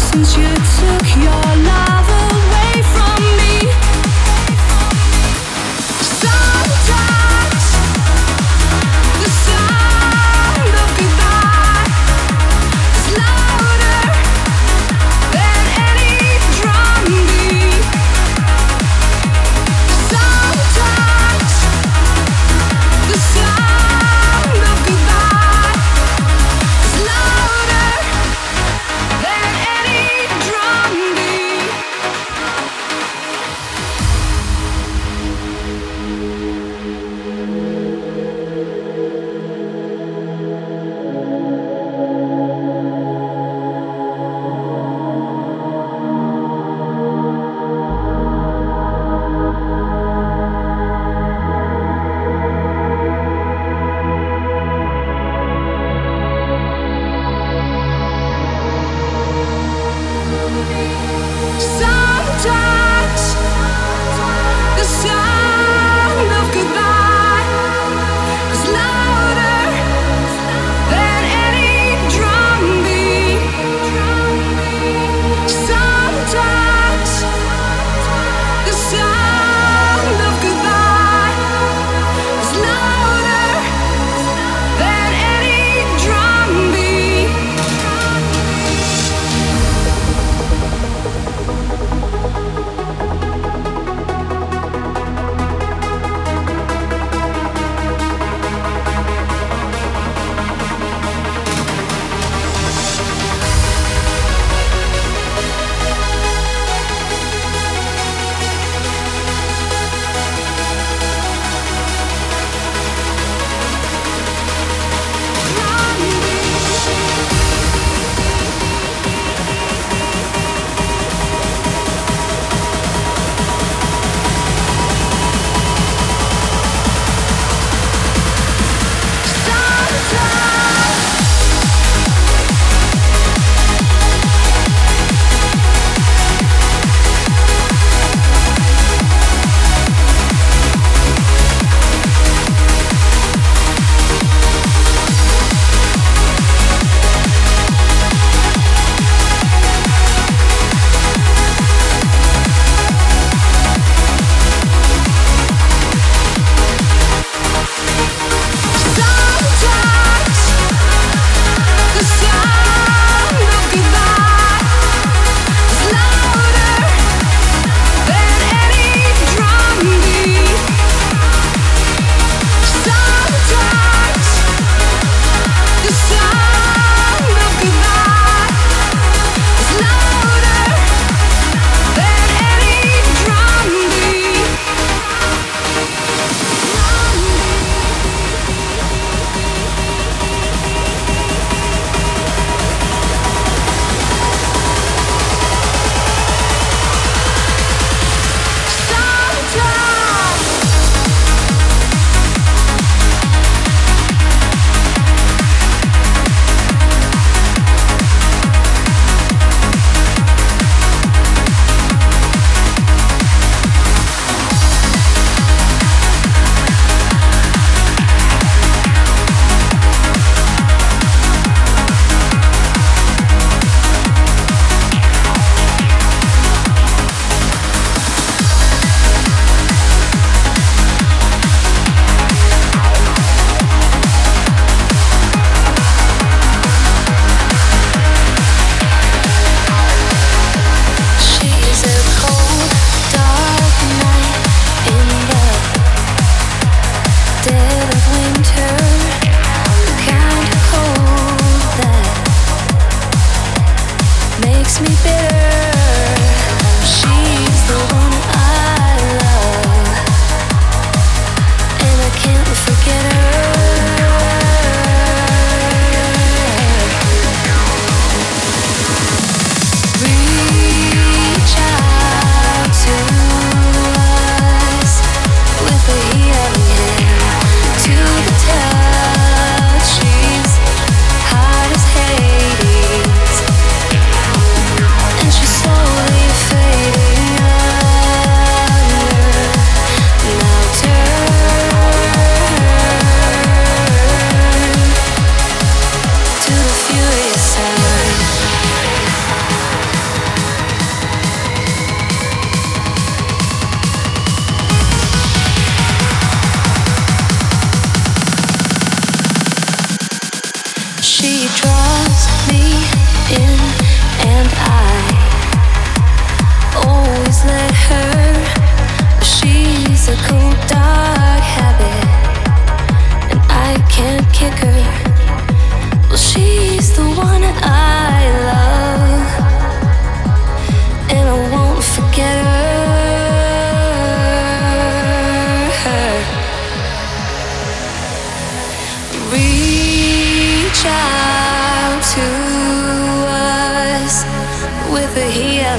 Sometimes you sun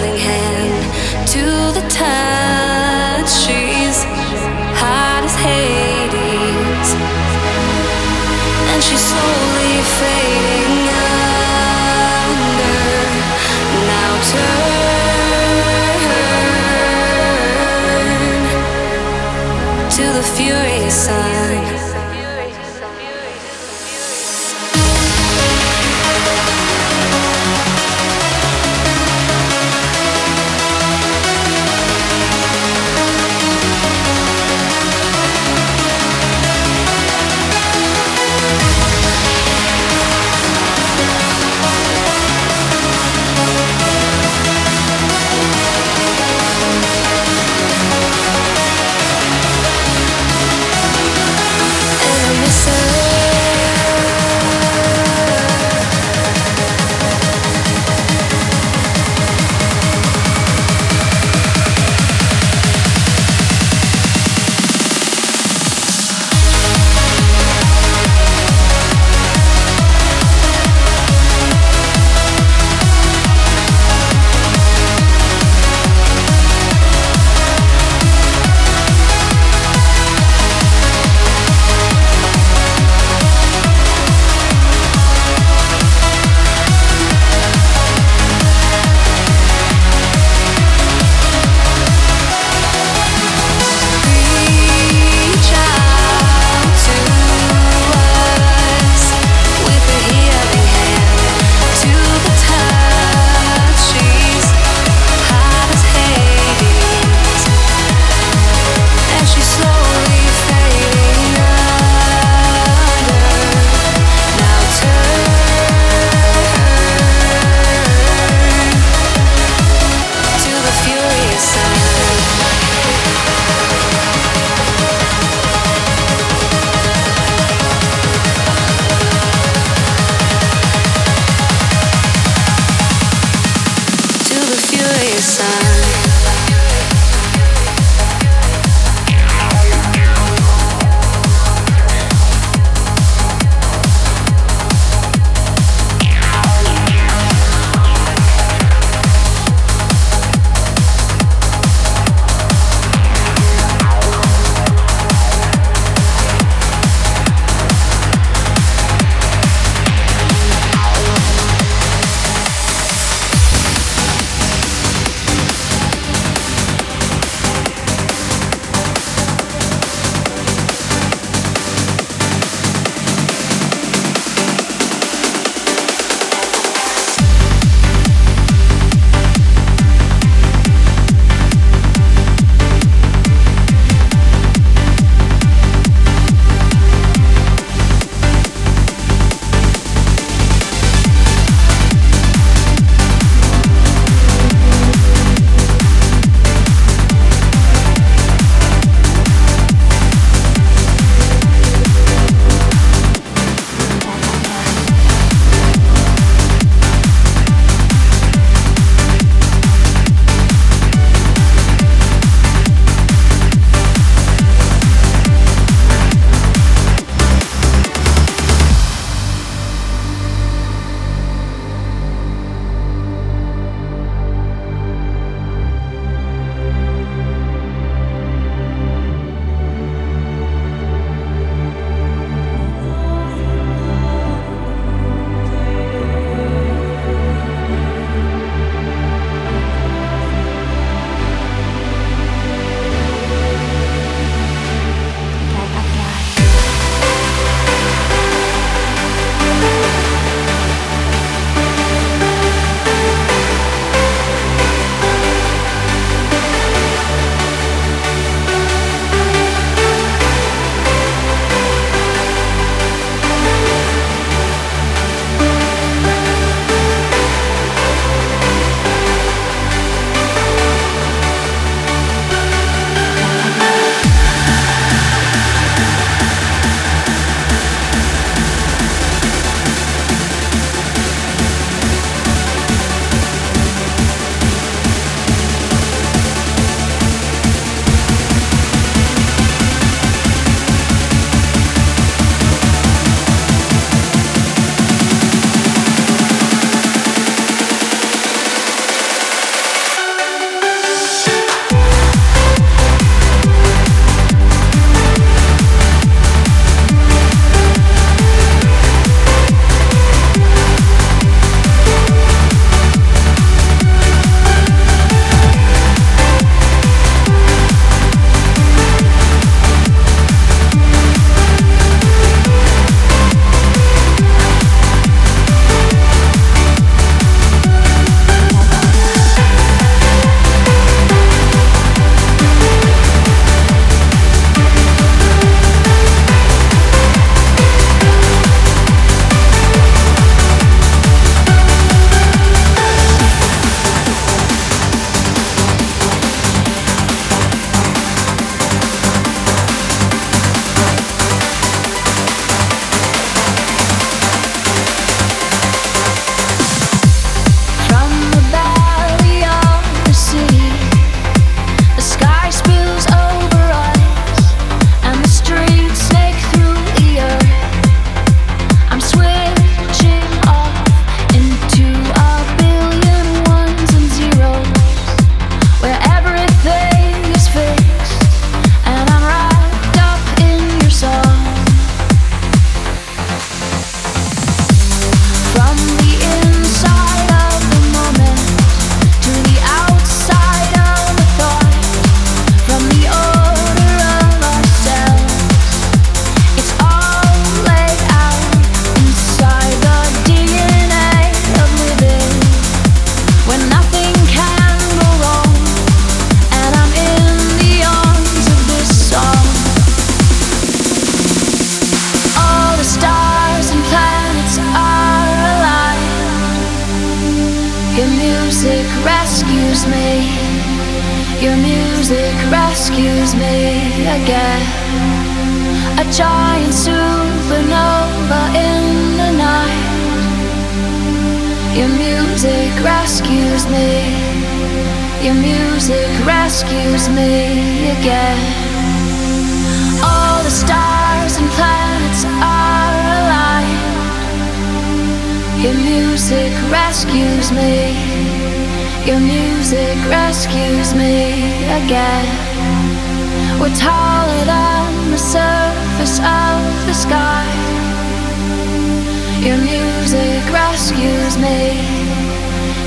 hand to the touch. She's hot as Hades, and she's slowly fading.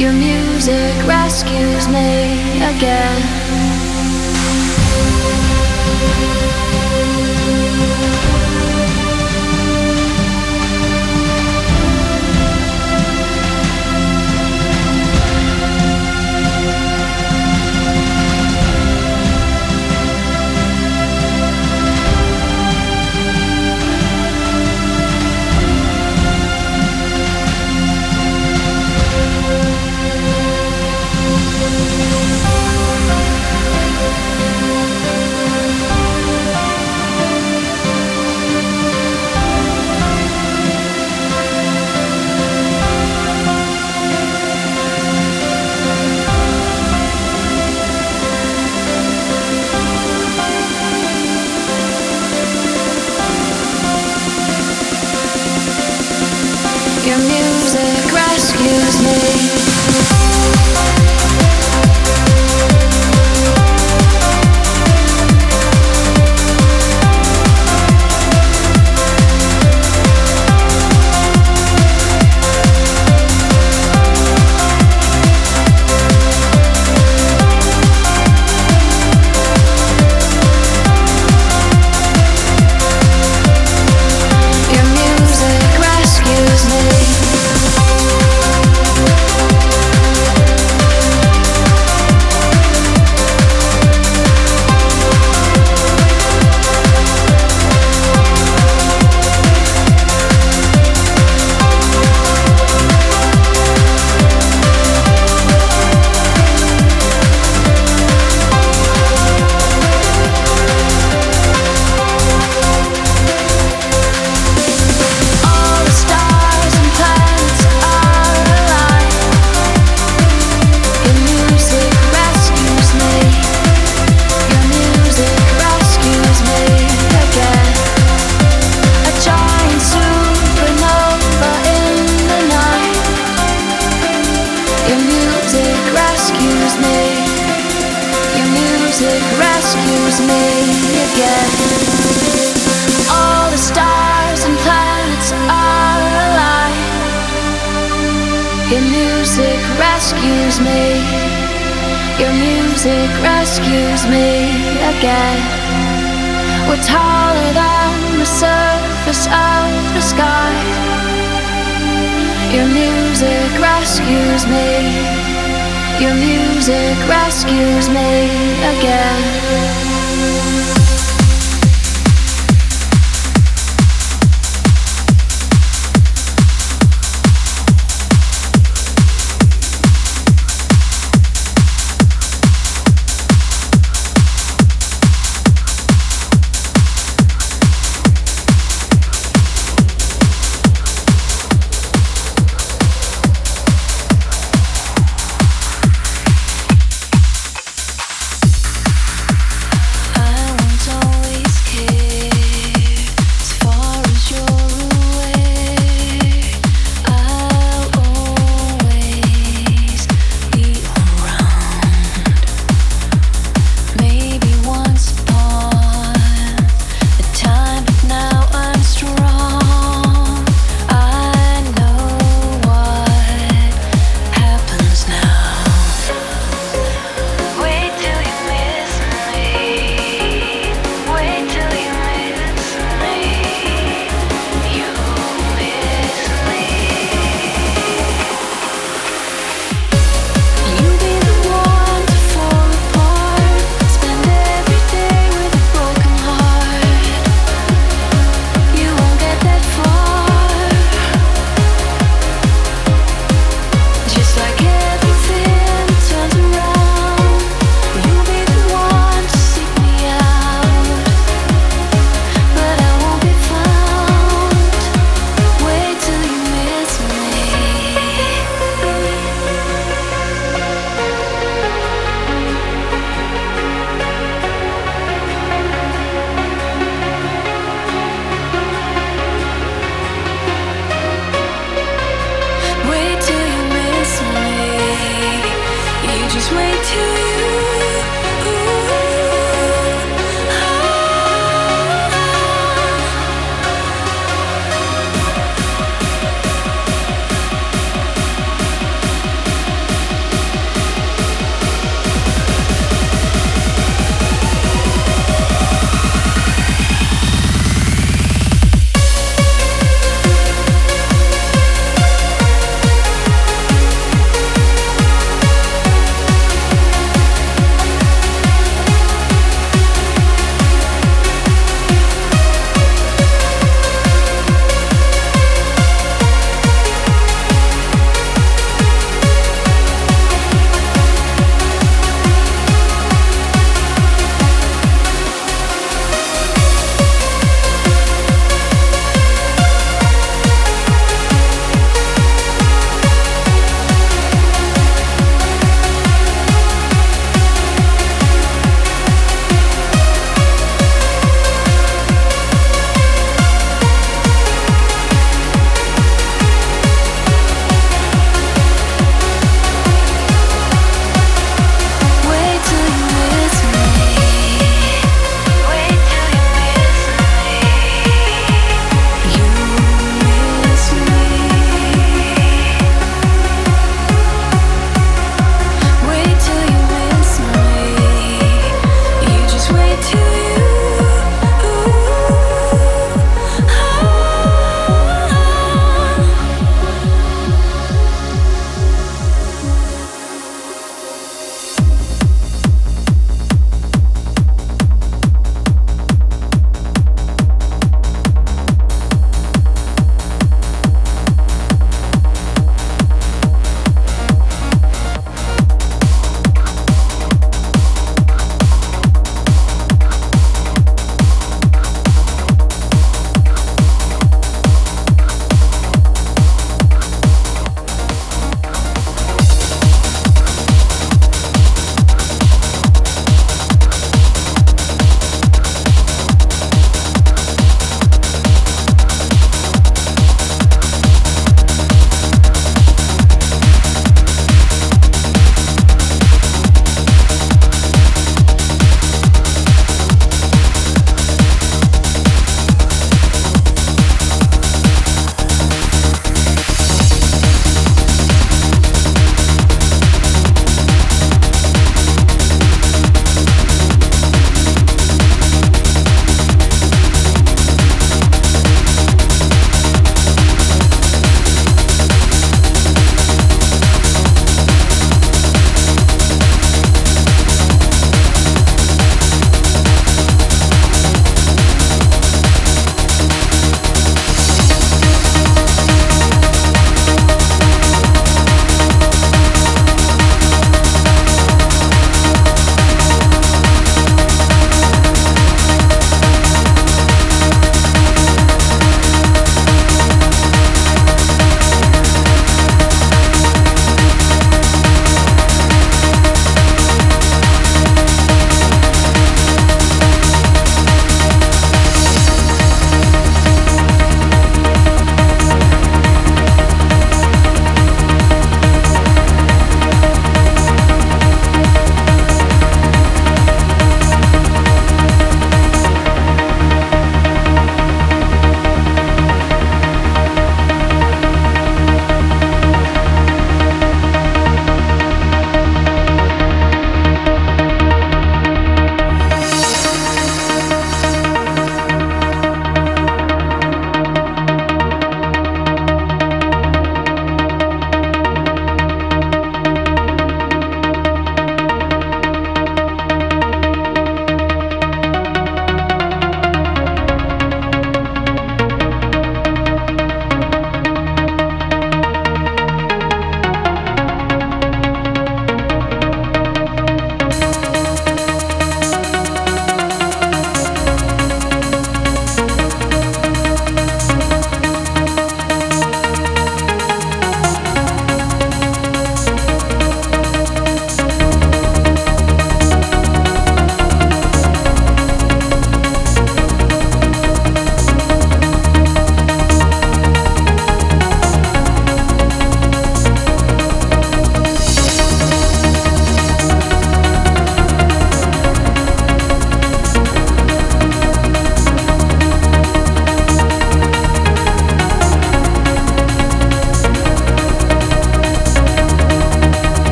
Your music rescues me again. rescues me. Your music rescues me again.